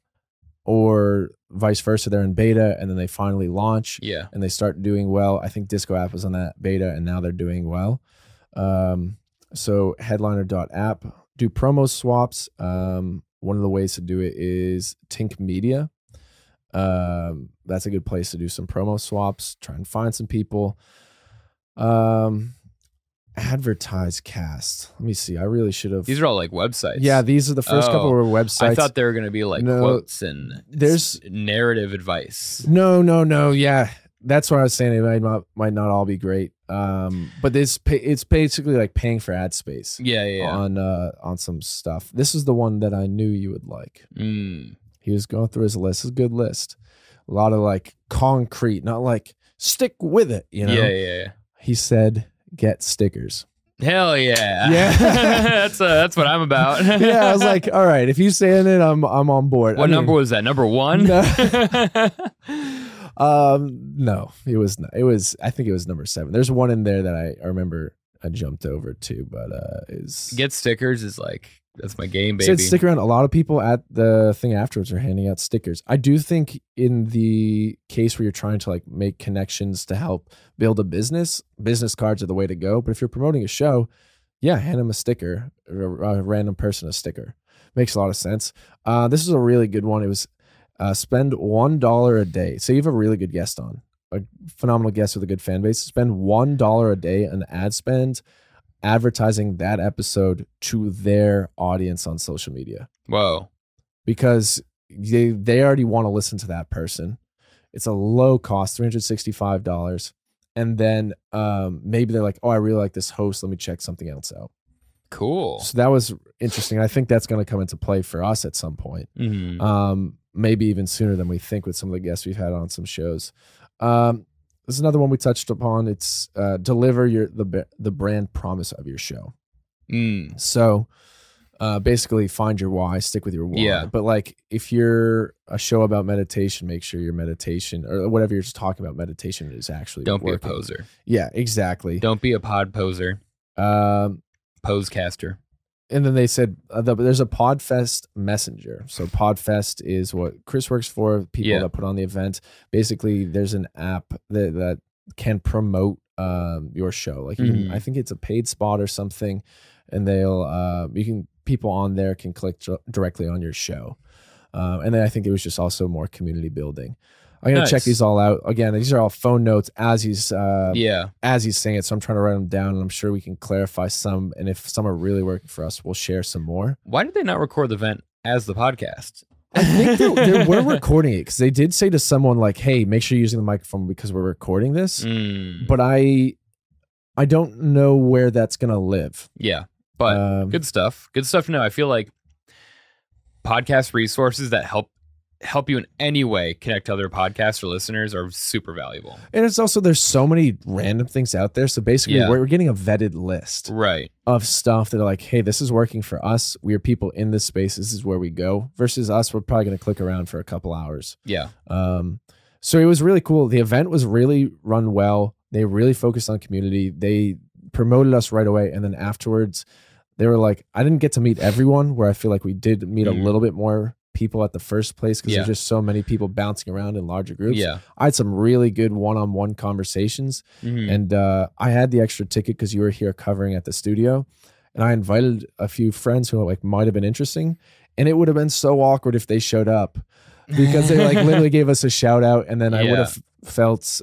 or vice versa they're in beta and then they finally launch yeah. and they start doing well i think disco app was on that beta and now they're doing well um, so headliner.app do promo swaps um, one of the ways to do it is tink media um, that's a good place to do some promo swaps try and find some people um, AdvertiseCast let me see i really should have These are all like websites. yeah these are the first couple Oh, were websites I thought they were going to be like No, quotes and there's- narrative advice. No, no, no. Yeah, that's what I was saying. It might not might not all be great. Um, but this pay, it's basically like paying for ad space Yeah, yeah. yeah. on uh on some stuff. This is the one that I knew you would like. Mm. He was going through his list. It's a good list. A lot of like concrete, not like stick with it. You know. Yeah, yeah, yeah. He said, "Get stickers." Hell yeah. Yeah. that's uh, that's what I'm about. yeah, I was like, "All right, if he's saying it, I'm I'm on board." what I mean, number was that? Number one? No. Um, no, it was not. It was. I think it was number seven. There's one in there that I, I remember I jumped over to, but uh, is Get stickers is like that's my game, said baby. stick around. A lot of people at the thing afterwards are handing out stickers. I do think in the case where you're trying to like make connections to help build a business, business cards are the way to go. But if you're promoting a show, yeah, hand them a sticker, or a random person a sticker. Makes a lot of sense. Uh, this is a really good one. It was Uh, spend one dollar a day. Say you have a really good guest on, a phenomenal guest with a good fan base. Spend one dollar a day on ad spend, advertising that episode to their audience on social media Whoa. because they they already want to listen to that person. It's a low cost, three hundred sixty five dollars, and then um, maybe they're like, oh, I really like this host. Let me check something else out. Cool. So that was interesting. I think that's going to come into play for us at some point. Mhm. Um, maybe even sooner than we think with some of the guests we've had on some shows. Um, this is another one we touched upon. It's uh, deliver your the the brand promise of your show. Mm. So uh, basically, find your why, stick with your why. Yeah. But like, if you're a show about meditation, make sure your meditation or whatever you're just talking about meditation is actually Don't be a poser. Yeah, exactly. Don't be a pod poser. Um, Posecaster. And then they said uh, the, there's a Podfest messenger. So Podfest is what Chris works for. People Yeah. that put on the event. Basically, there's an app that that can promote um, your show. Like can, Mhm. I think it's a paid spot or something, and they'll uh, you can people on there can click dir- directly on your show. Um, and then I think it was just also more community building. I'm gonna check these all out again. These are all phone notes as he's uh, yeah. as he's saying it. So I'm trying to write them down, and I'm sure we can clarify some. And if some are really working for us, we'll share some more. Why did they not record the event as the podcast? I think they, they were recording it because they did say to someone like, "Hey, make sure you're using the microphone because we're recording this." Mm. But I, I don't know where that's gonna live. Yeah. But Um, good stuff. Good stuff to know. I feel like podcast resources that help help you in any way connect to other podcasts or listeners are super valuable. and it's also there's so many random things out there. So basically, Yeah. we're, we're getting a vetted list Right. of stuff that are like, "Hey, this is working for us. We are people in this space. This is where we go." Versus us, we're probably gonna click around for a couple hours. Yeah. Um, so it was really cool. The event was really run well. They really focused on community. They promoted us right away, and then afterwards, they were like, "I didn't get to meet everyone." Where I feel like we did meet Mhm. a little bit more people at the first place because Yeah. there's just so many people bouncing around in larger groups. Yeah. I had some really good one-on-one conversations, Mhm. and uh, I had the extra ticket because you were here covering at the studio, and I invited a few friends who like might have been interesting, and it would have been so awkward if they showed up because they like literally gave us a shout out and then I would have felt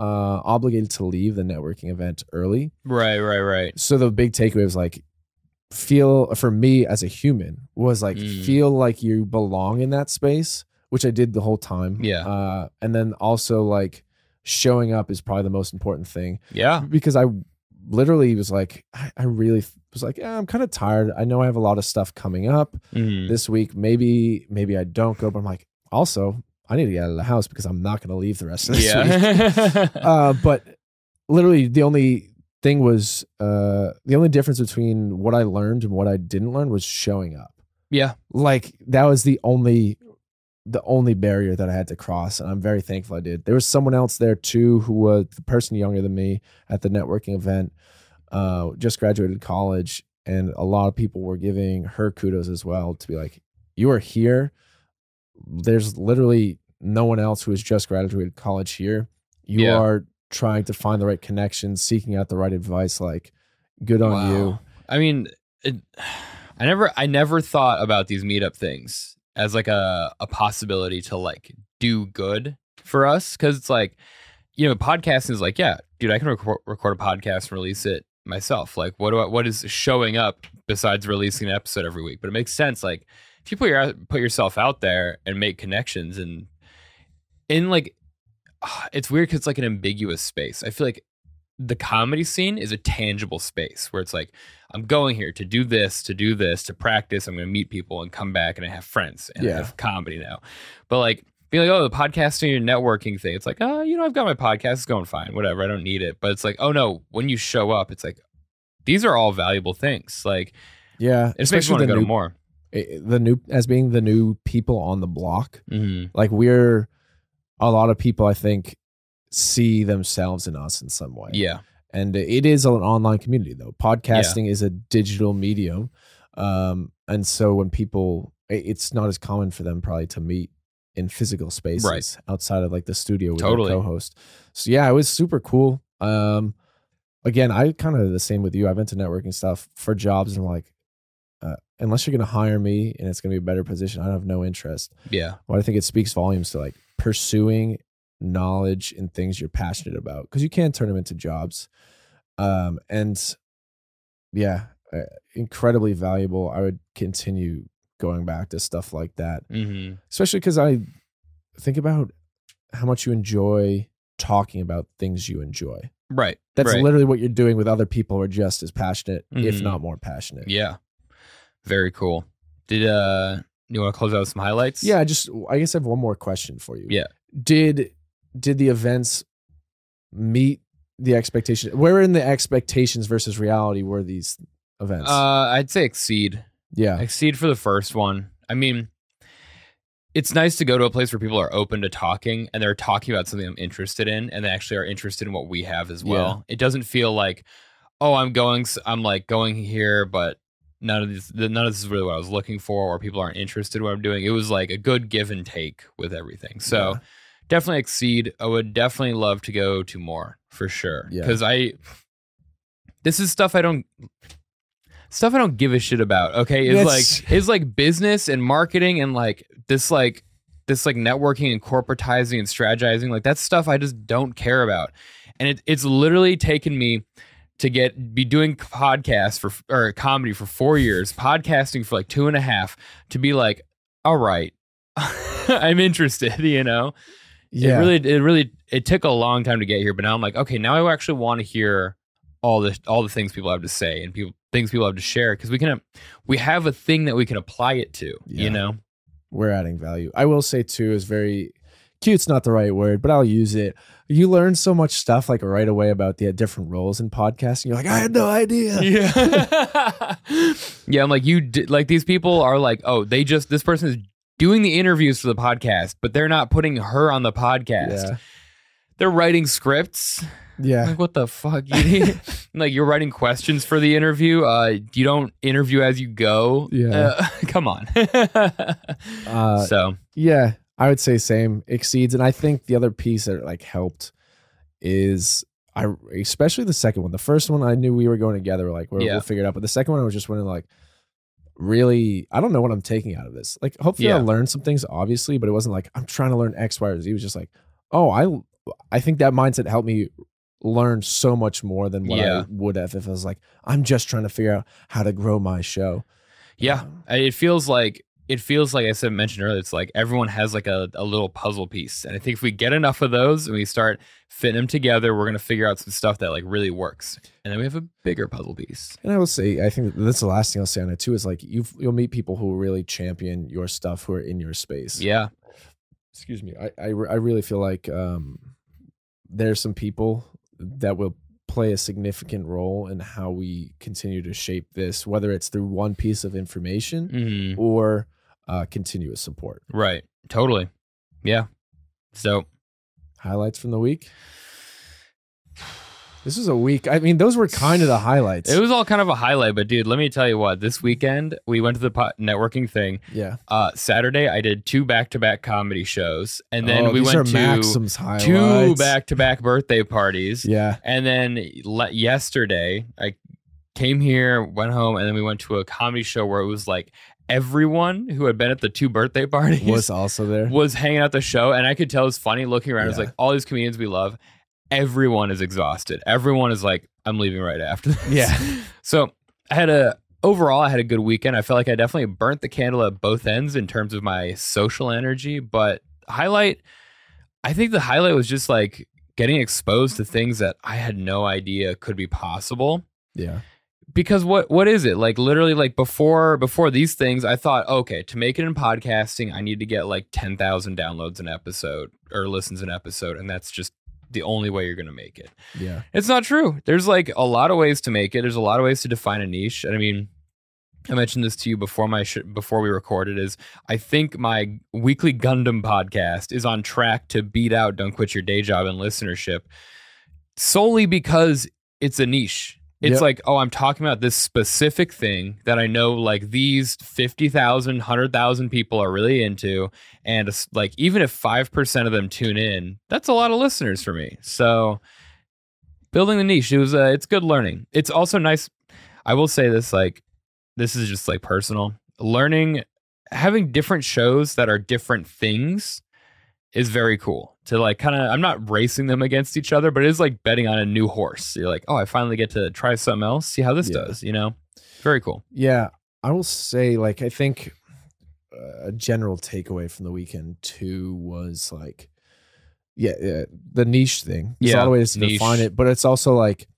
uh obligated to leave the networking event early. Right, right, right. So the big takeaway was like feel for me as a human was like Mm. feel like you belong in that space, which I did the whole time. Yeah. Uh and then also like showing up is probably the most important thing Yeah. because I literally was like I, I really was like yeah, I'm kind of tired. I know I have a lot of stuff coming up Mhm. this week. Maybe maybe I don't go, but I'm like, also I need to get out of the house because I'm not going to leave the rest of this week. Uh, but literally, the only thing was uh, the only difference between what I learned and what I didn't learn was showing up. yeah. Like that was the only the only barrier that I had to cross, and I'm very thankful I did. There was someone else there too who was the person younger than me at the networking event, uh, just graduated college, and a lot of people were giving her kudos as well to be like, "You are here. There's literally no one else who has just graduated college here. You Yeah. are trying to find the right connections, seeking out the right advice. Like, good on you." I mean, it, I never, I never thought about these meetup things as like a a possibility to like do good for us because it's like, you know, podcasting is like, yeah, dude, I can record, record a podcast and release it myself. Like, what do I, what is showing up besides releasing an episode every week? But it makes sense. Like, if you put your put yourself out there and make connections and in like, it's weird because it's like an ambiguous space. I feel like the comedy scene is a tangible space where it's like I'm going here to do this, to do this, to practice. I'm going to meet people and come back and I have friends and I have comedy now. But like being like, oh, the podcasting and networking thing, it's like, oh, you know, I've got my podcast, it's going fine, whatever. I don't need it. But it's like, oh no, when you show up, it's like these are all valuable things. Like Yeah, it just makes especially want to the go to new, more. eh, the new as being the new people on the block. Mm-hmm. like we're a lot of people i think see themselves in us in some way. Yeah, and it is an online community though. Podcasting is a digital medium. Um and so when people it's not as common for them probably to meet in physical spaces Right. outside of like the studio with Totally. co-host. So yeah it was super cool. Um again i kind of the same with you. I've been to networking stuff for jobs and I'm like uh, unless you're going to hire me and it's going to be a better position, I have no interest. Yeah. But I think it speaks volumes to like pursuing knowledge and things you're passionate about because you can turn them into jobs. Um, and yeah, uh, incredibly valuable. I would continue going back to stuff like that, Mm-hmm. especially because I think about how much you enjoy talking about things you enjoy. Right. That's right. literally what you're doing with other people who are just as passionate, if Mhm. not more passionate. Yeah. Very cool. Did uh you want to close out with some highlights? Yeah, I just I guess I have one more question for you. Yeah. Did did the events meet the expectation? Where in the expectations versus reality were these events? Uh I'd say exceed. yeah. Exceed for the first one. I mean, it's nice to go to a place where people are open to talking and they're talking about something I'm interested in and they actually are interested in what we have as well. It doesn't feel like, oh, I'm going, I'm like going here, but none of this, none of this is really what I was looking for, or people aren't interested in what I'm doing. It was like a good give and take with everything. So Yeah. definitely exceed. I would definitely love to go to more for sure. Yeah. Because I, this is stuff I don't, stuff I don't give a shit about. Okay, is That's- like is like business and marketing and like this like this like networking and corporatizing and strategizing. Like that's stuff I just don't care about. And it, it's literally taken me to get be doing podcasts for or comedy for four years, podcasting for like two and a half, to be like, all right, I'm interested. You know, yeah. it really it really it took a long time to get here but now i'm like okay now i actually want to hear all the all the things people have to say and people things people have to share because we can we have a thing that we can apply it to Yeah. you know we're adding value. I will say too is very cute's not the right word, but I'll use it. You learn so much stuff like right away about the different roles in podcasting. You're like, I had no idea. yeah yeah i'm like you di- like these people are like oh they just this person is doing the interviews for the podcast but they're not putting her on the podcast Yeah. they're writing scripts Yeah. like what the fuck you like you're writing questions for the interview uh you don't interview as you go Yeah. Uh, come on Uh, so Yeah, I would say same exceeds, and I think the other piece that like helped is I especially the second one. The first one I knew we were going together, like we're, Yeah. we'll figure it out. But the second one I was just wondering, like, really, I don't know what I'm taking out of this. Like, hopefully Yeah. I learned some things, obviously, but it wasn't like I'm trying to learn X, Y, or Z. It was just like, oh, I I think that mindset helped me learn so much more than what I would have if I was like, I'm just trying to figure out how to grow my show. yeah um, I- it feels like it feels like i said mentioned earlier it's like everyone has like a, a little puzzle piece and i think if we get enough of those and we start fitting them together we're gonna figure out some stuff that like really works and then we have a bigger puzzle piece And I will say, I think that's the last thing I'll say on it too is like you you'll meet people who really champion your stuff who are in your space. yeah Excuse me. I I, I really feel like um, there's some people that will play a significant role in how we continue to shape this, whether it's through one piece of information Mhm. or uh, continuous support. right totally yeah so Highlights from the week. This was a week. I mean, those were kind of the highlights. It was all kind of a highlight, but dude, let me tell you what. This weekend we went to the po- networking thing. yeah. Uh, Saturday I did two back-to-back comedy shows, and then Oh, we went to Maxim's highlights. two back-to-back birthday parties. Yeah. And then le- yesterday I came here, went home, and then we went to a comedy show where it was like everyone who had been at the two birthday parties Was also there. was hanging out the show, and I could tell it was funny looking around. It was Yeah. like all these comedians we love. Everyone is exhausted. Everyone is like, I'm leaving right after this. Yeah. So I had a overall I had a good weekend. I felt like I definitely burnt the candle at both ends in terms of my social energy. But highlight, I think the highlight was just like getting exposed to things that I had no idea could be possible Yeah. Because what what is it like literally like before before these things i thought okay to make it in podcasting i need to get like 10,000 downloads an episode or listens an episode and that's just the only way you're going to make it Yeah. it's not true there's like a lot of ways to make it there's a lot of ways to define a niche and i mean I mentioned this to you before my sh- before we recorded. Is I think my weekly Gundam podcast is on track to beat out "Don't Quit Your Day Job" in listenership, solely because it's a niche. It's Yep. like, oh, I'm talking about this specific thing that I know like these 50,000, 100,000 people are really into. And it's like, even if 5% of them tune in, that's a lot of listeners for me. So building the niche, it was, uh, it's good learning. It's also nice. I will say this, like, this is just like personal. Learning having different shows that are different things is very cool. To like kind of I'm not racing them against each other, but it is like betting on a new horse. You're like, "Oh, I finally get to try something else, see how this Yeah. does," you know? Very cool. Yeah, I will say, like, I think uh, a general takeaway from the weekend too was like, yeah, yeah the niche thing. There's a lot Yeah, of ways to niche. define it, but it's also like,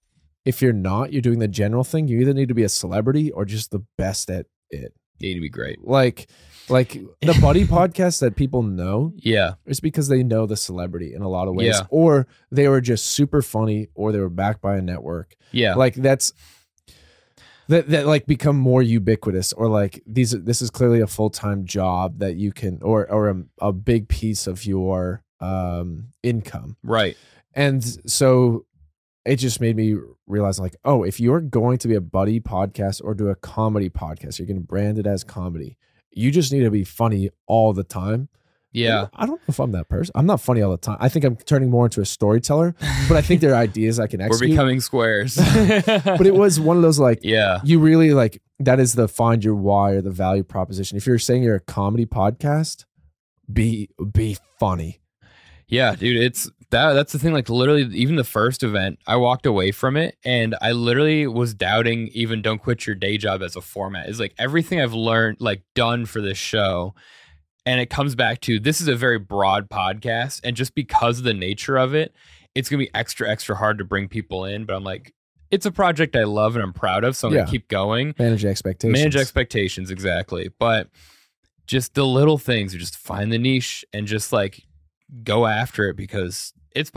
if you're not, you're doing the general thing. You either need to be a celebrity or just the best at it. To be great. Like, like the buddy podcast that people know Yeah. it's because they know the celebrity in a lot of ways, Yeah. or they were just super funny, or they were backed by a network Yeah. like that's that that like become more ubiquitous or like these this is clearly a full-time job that you can or or a, a big piece of your um income right. and so it just made me realize like oh if you're going to be a buddy podcast or do a comedy podcast you're going to brand it as comedy you just need to be funny all the time Yeah. i don't know if i'm that person i'm not funny all the time i think i'm turning more into a storyteller but i think there are ideas i can execute. We're becoming squares. but it was one of those like yeah. you really like that is the find your why or the value proposition. If you're saying you're a comedy podcast, be be funny. Yeah, dude, it's that that's the thing like literally even the first event, I walked away from it and I literally was doubting even don't quit your day job as a format. Is like everything I've learned like done for this show and it comes back to this is a very broad podcast and just because of the nature of it, it's going to be extra extra hard to bring people in, but I'm like it's a project I love and I'm proud of, so I'm Yeah. going to keep going. Manage expectations. Manage expectations, exactly. But just the little things, you just find the niche and just like go after it because it's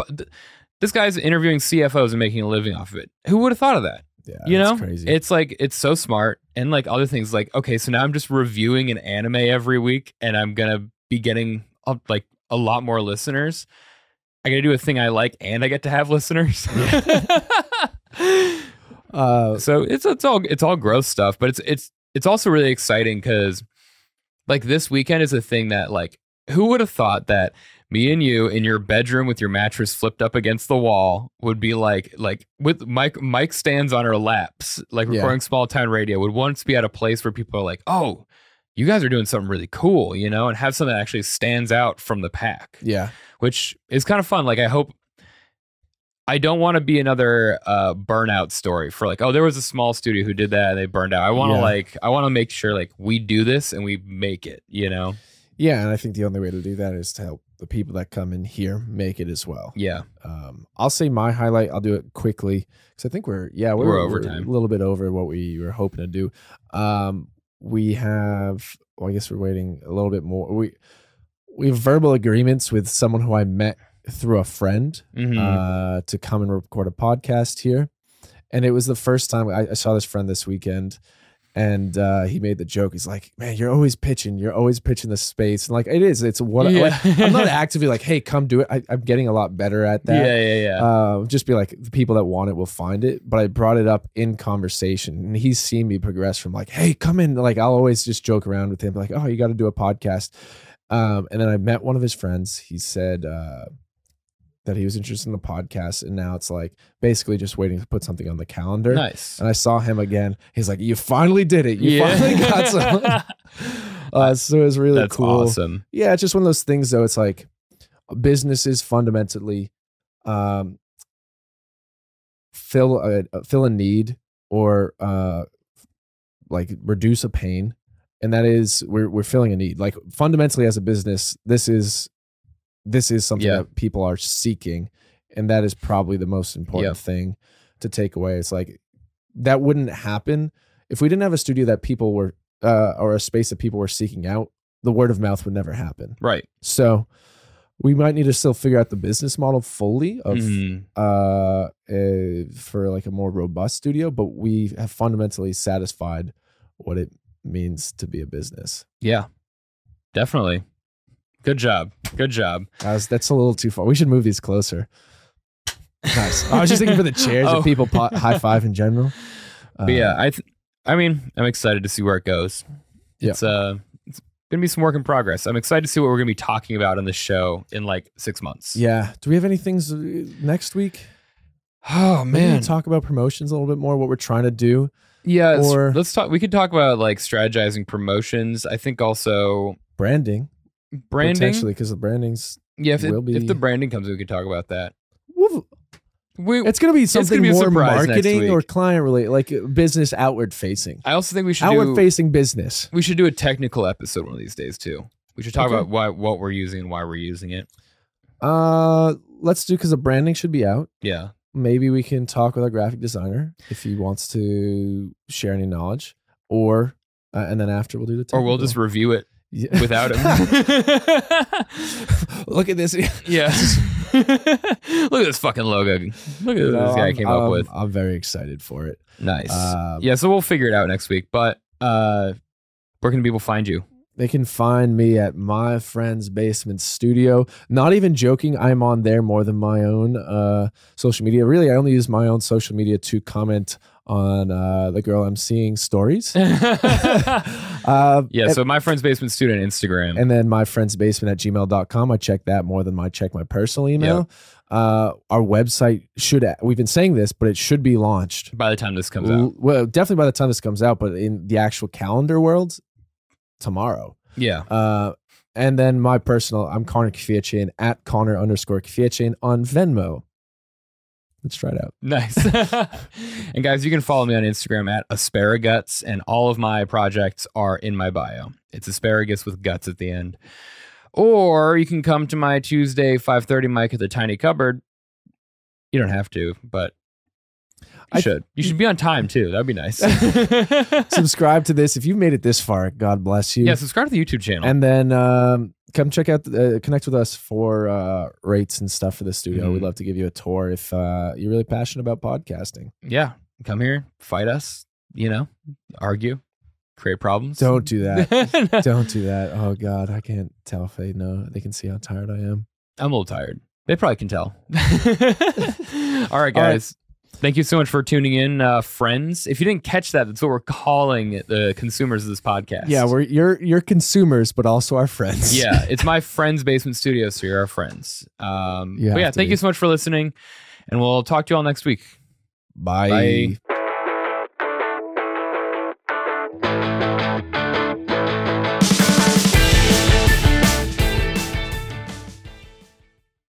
this guy's interviewing CFOs and making a living off of it. Who would have thought of that? Yeah, you know, crazy. it's like it's so smart and like other things. Like okay, so now I'm just reviewing an anime every week, and I'm gonna be getting like a lot more listeners. I gotta do a thing I like, and I get to have listeners. uh, so it's it's all it's all growth stuff, but it's it's it's also really exciting because like this weekend is a thing that like who would have thought that me and you in your bedroom with your mattress flipped up against the wall would be like like with mic mic stands on our laps like Yeah. recording small town radio would once be at a place where people are like oh you guys are doing something really cool you know and have something that actually stands out from the pack yeah, which is kind of fun. Like I hope I don't want to be another uh, burnout story for like, oh, there was a small studio who did that and they burned out. I want to Yeah. like, I want to make sure like we do this and we make it. You know? Yeah. And I think the only way to do that is to help the people that come in here make it as well. Yeah. Um, I'll say my highlight. I'll do it quickly because I think we're yeah we're, We're over time. a little bit over what we were hoping to do. Um, we have well, I guess we're waiting a little bit more. We we have verbal agreements with someone who I met through a friend Mhm. uh, to come and record a podcast here, and it was the first time I, I saw this friend this weekend. And uh, he made the joke. He's like, "Man, you're always pitching. You're always pitching the space." And like, it is. It's what Yeah. like, I'm not actively like, "Hey, come do it." I, I'm getting a lot better at that yeah, yeah, yeah. uh, just be like the people that want it will find it. But I brought it up in conversation, and he's seen me progress from like, "Hey, come in." Like I'll always just joke around with him, like, "Oh, you got to do a podcast." Um, and then I met one of his friends. He said uh, that he was interested in the podcast, and now it's like basically just waiting to put something on the calendar. nice. And I saw him again. He's like, "You finally did it. You yeah. finally got some." uh, so it was really That's cool awesome. yeah it's just one of those things though it's like businesses fundamentally um fill a fill a need or uh like reduce a pain and that is we're we're filling a need like fundamentally as a business this is this is something Yeah. that people are seeking and that is probably the most important Yeah. thing to take away it's like that wouldn't happen if we didn't have a studio that people were uh or a space that people were seeking out the word of mouth would never happen Right. so we might need to still figure out the business model fully of Mhm. uh, uh for like a more robust studio, but we have fundamentally satisfied what it means to be a business. Yeah. Definitely. Good job. Good job. That was- that's a little too far. We should move these closer. Nice. I was just thinking for the chairs Oh. and people high five in general. But yeah, Um, I th- I mean, I'm excited to see where it goes. Yeah. It's uh it's gonna be some work in progress. I'm excited to see what we're gonna be talking about on the show in like six months. yeah. Do we have any things uh, next week? Oh man. talk about promotions a little bit more. What we're trying to do. Yeah, Or- let's talk. We could talk about like strategizing promotions. I think also Branding, branding. potentially, because the branding's Yeah, if, it- will if the branding comes, we could talk about that. We, it's going to be something be more marketing or client related, like uh, business outward facing, I also think we should outward do. facing business. We should do a technical episode one of these days too. We should talk Okay. about why what we're using and why we're using it. Uh, let's do because the branding should be out. Yeah. Maybe we can talk with our graphic designer if he wants to share any knowledge, or uh, and then after we'll do the Or we'll just review it Yeah. without him. Look at this. yeah. Look at this fucking logo. Look at what You know, this guy I'm- came up I'm- with. I'm very excited for it. Nice. Um, yeah, so we'll figure it out next week. But uh where can people find you? They can find me at my friend's basement studio. Not even joking, I'm on there more than my own uh, social media. Really, I only use my own social media to comment on uh, the girl I'm seeing stories. Uh, yeah, and, so my friend's basement student Instagram. and then my friend's basement at gmail.com. I check that more than I check my personal email. Uh, our website should, we've been saying this, but it should be launched. by the time this comes out. Well, definitely by the time this comes out, but in the actual calendar world, tomorrow. Yeah. Uh, and then my personal, I'm Connor Kwiecien at Connor underscore Kwiecien on Venmo. Let's try it out. Nice. and guys, you can follow me on Instagram at asparaguts, and all of my projects are in my bio. It's asparagus with guts at the end. Or you can come to my Tuesday 5:30 mic at the Tiny Cupboard. You don't have to, but you I- should. You should be on time too. That'd be nice. Subscribe to this if you've made it this far. God bless you. yeah, subscribe to the YouTube channel. And then um, come check out, uh, connect with us for uh, rates and stuff for the studio. Mhm. We'd love to give you a tour if uh, you're really passionate about podcasting. yeah, come here, fight us. You know, argue, create problems. Don't do that. Don't do that. Oh God, I can't tell if they know. They can see how tired I am. I'm a little tired. They probably can tell. All right, All right. Thank you so much for tuning in, uh, friends. If you didn't catch that, that's what we're calling the consumers of this podcast. Yeah, we're you're you're consumers, but also our friends. yeah, it's my friend's basement studio, so you're our friends. Um, You but yeah, thank be. you so much for listening, and we'll talk to you all next week. Bye. Bye.